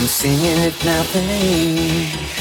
I'm singing it now, babe.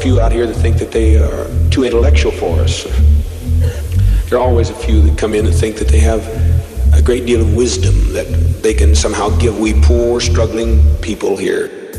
Few out here that think that they are too intellectual for us. There are always a few that come in and think that they have a great deal of wisdom that they can somehow give we poor, struggling people here.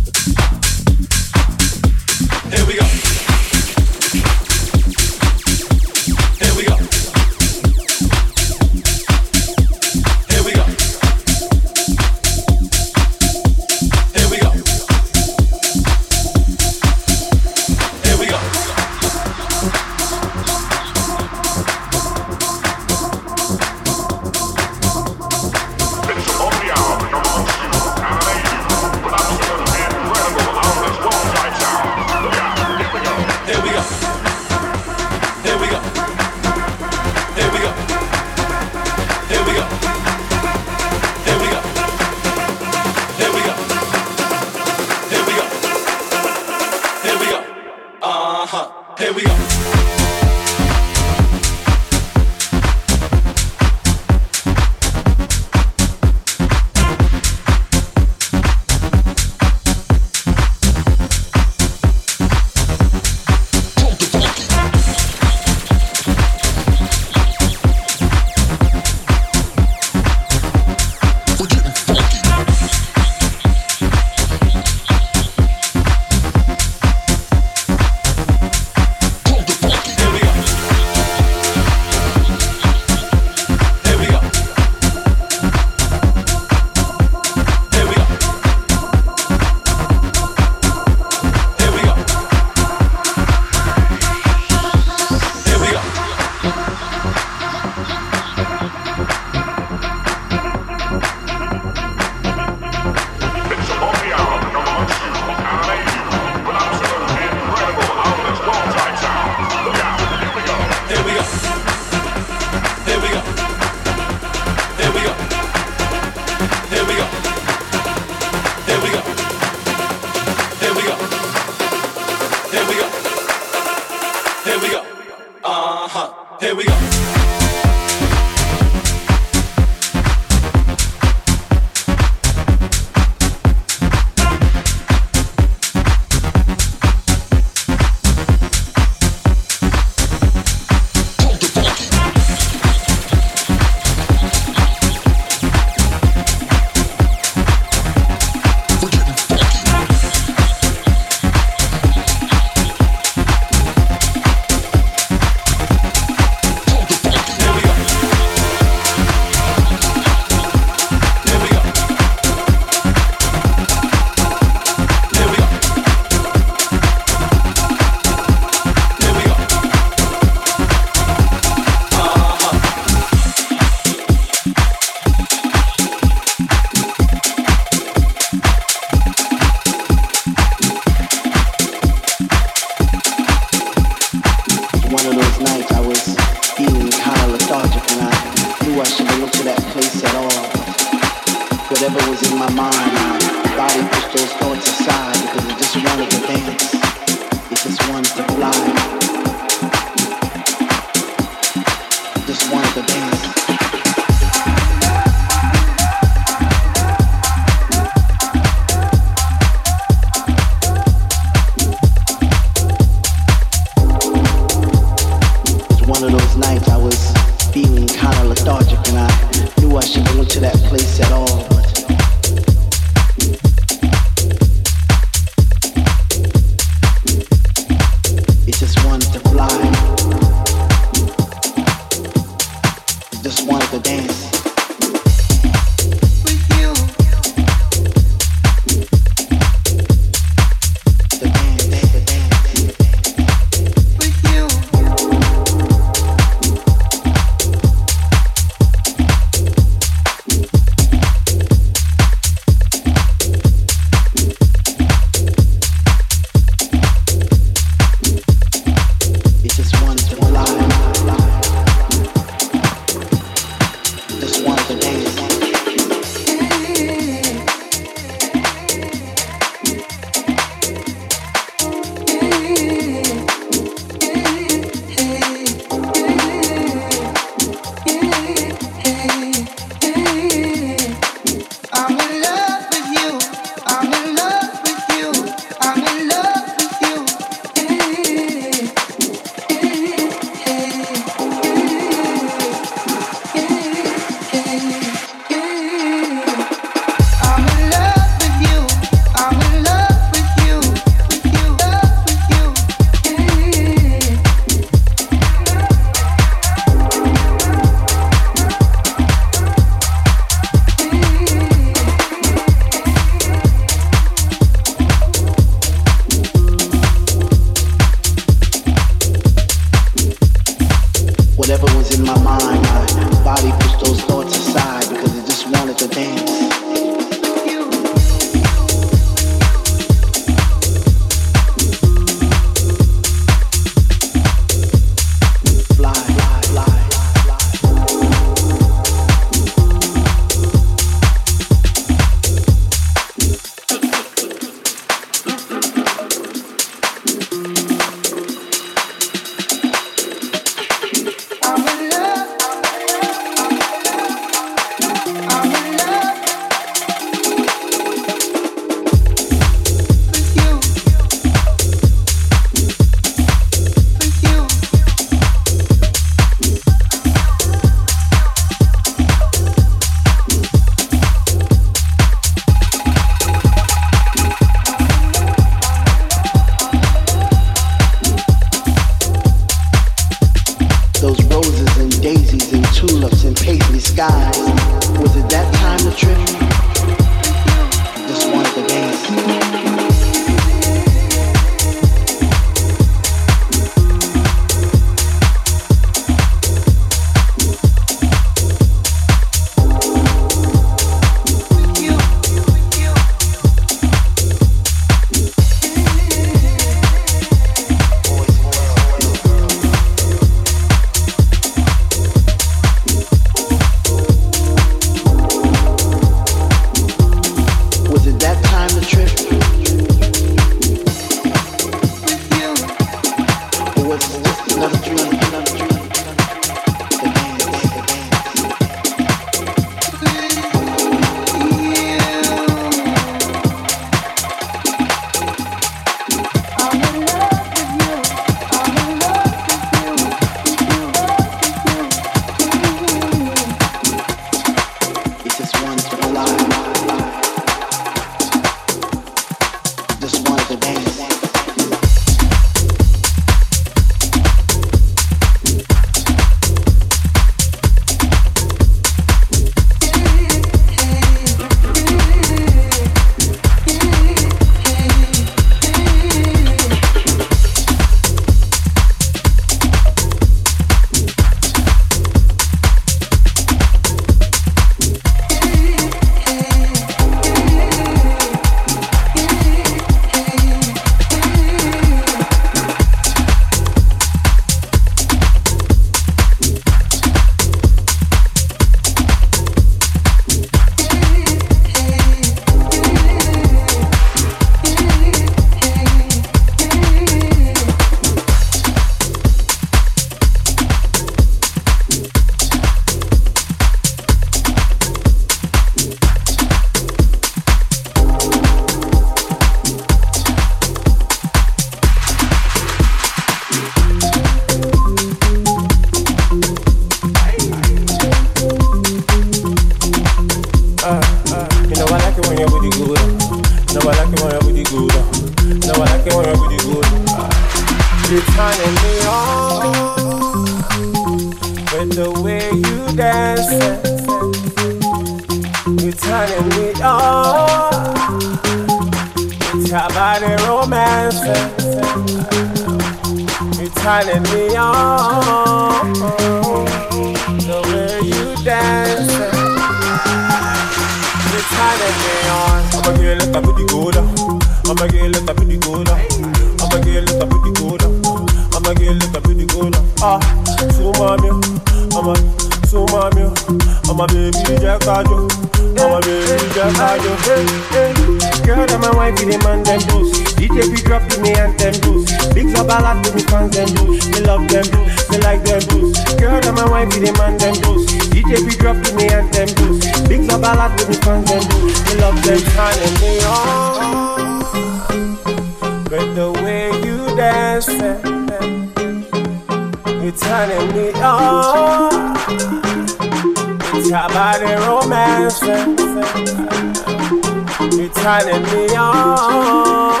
You're turning me on.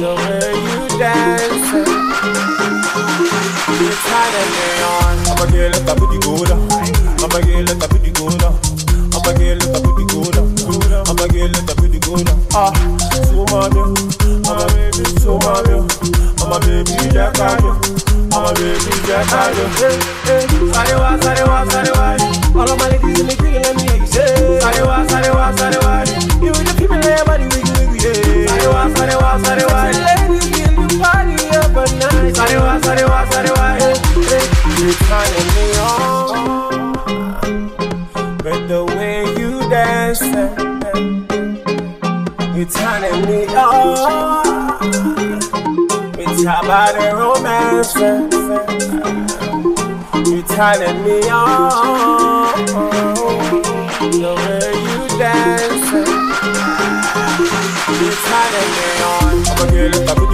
The way you dance. You're turning me on. I'ma get let the booty go down. I'ma get let the booty go down. I'ma get let the booty go down. I'ma get let the booty go down. Ah, so mommy, I'm a baby, so mommy, I'm a baby, Jack, I ọmọ bèbí jẹ́ kájọ. sáré wá sáré wá sáré wá rí ọlọ́mọ lè kí sinmi kí lẹ́nu yẹ ṣe. sáré wá sáré wá sáré wá rí ìwé jẹ́ kí mi lẹ́yìn bá di wíwí wíwí yé. sáré wá sáré wá sáré wá rí. ladies in the party over night. sáré wá sáré wá sáré wá rí. you turning me on. But the way you dance, you turning me on. How about a romance? You're turning me on. The way you dance. You're turning me on. I'ma get let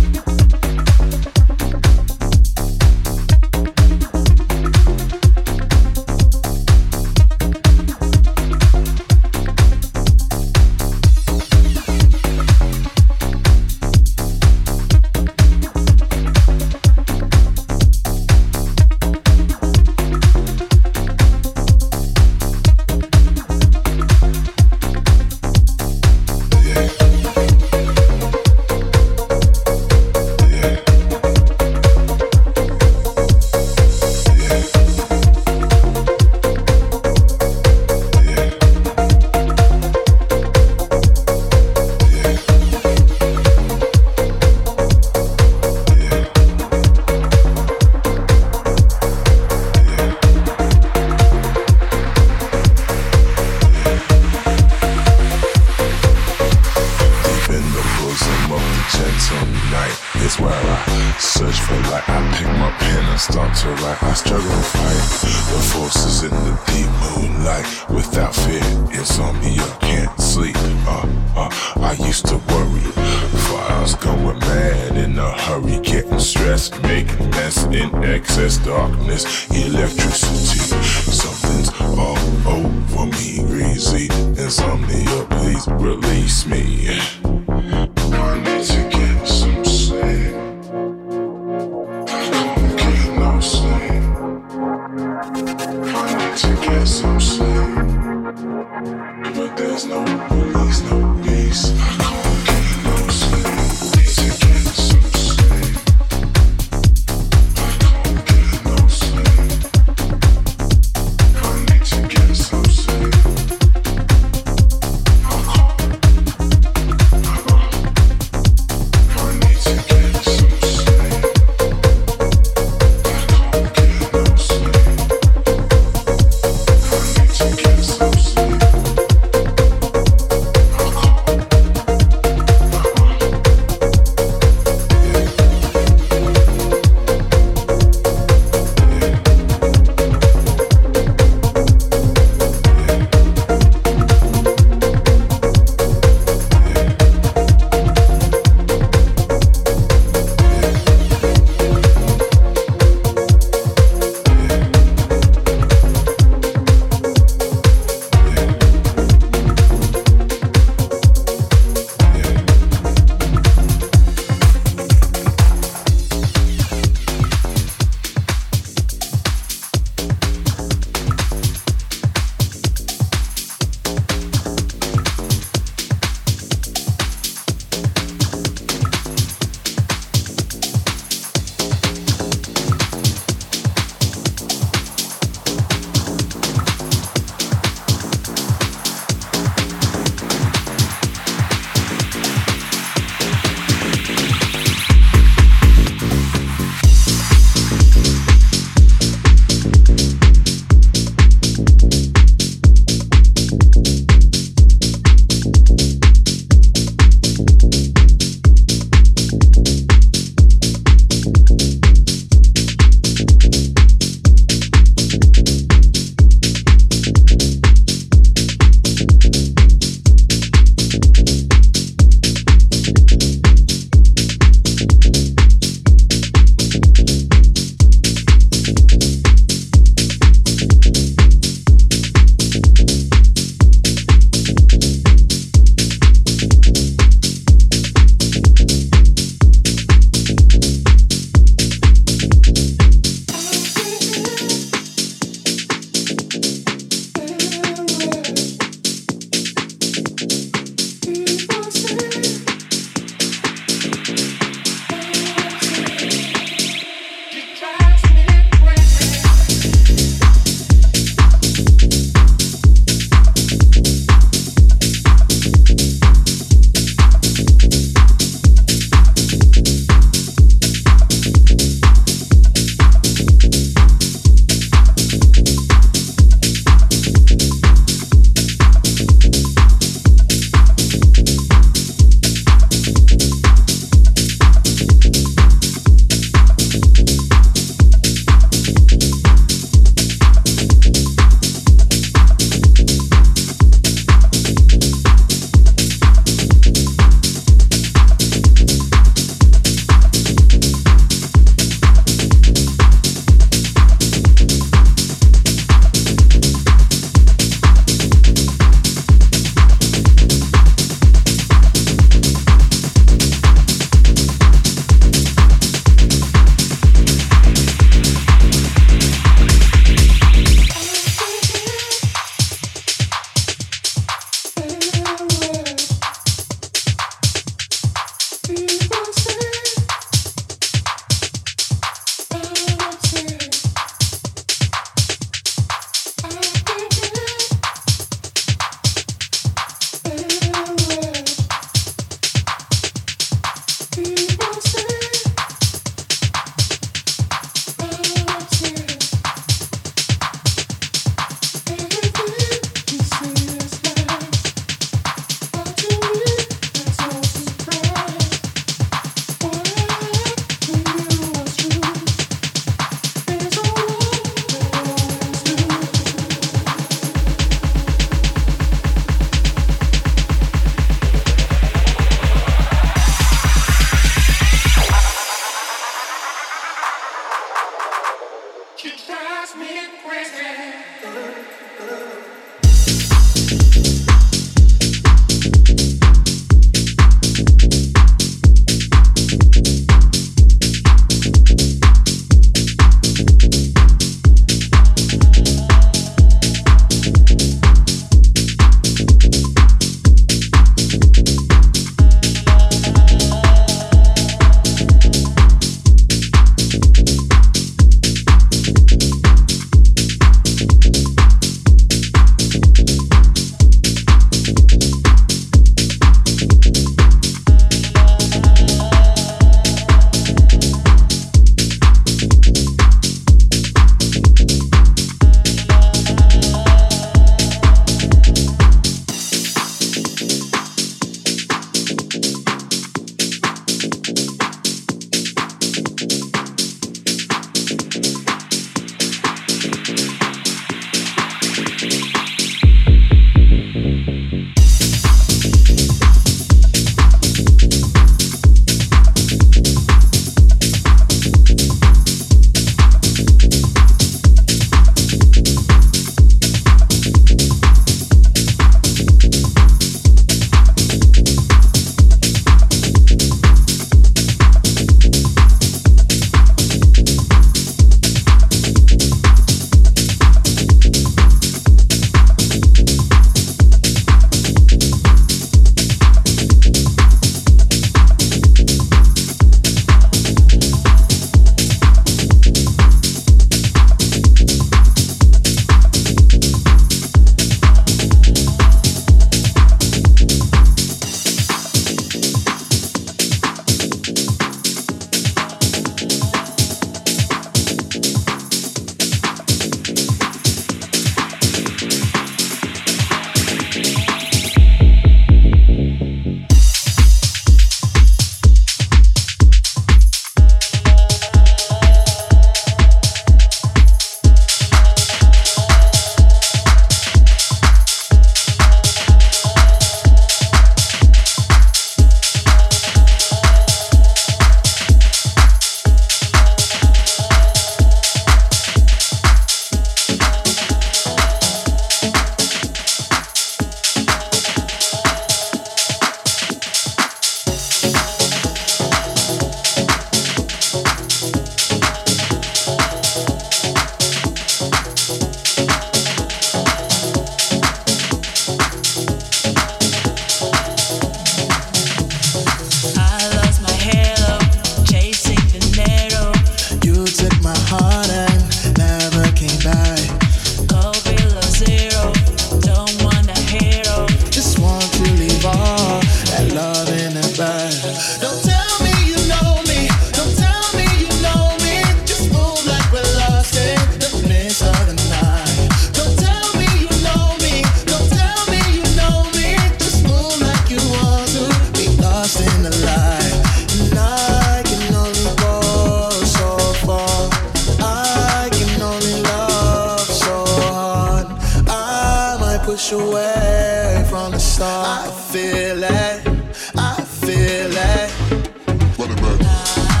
We're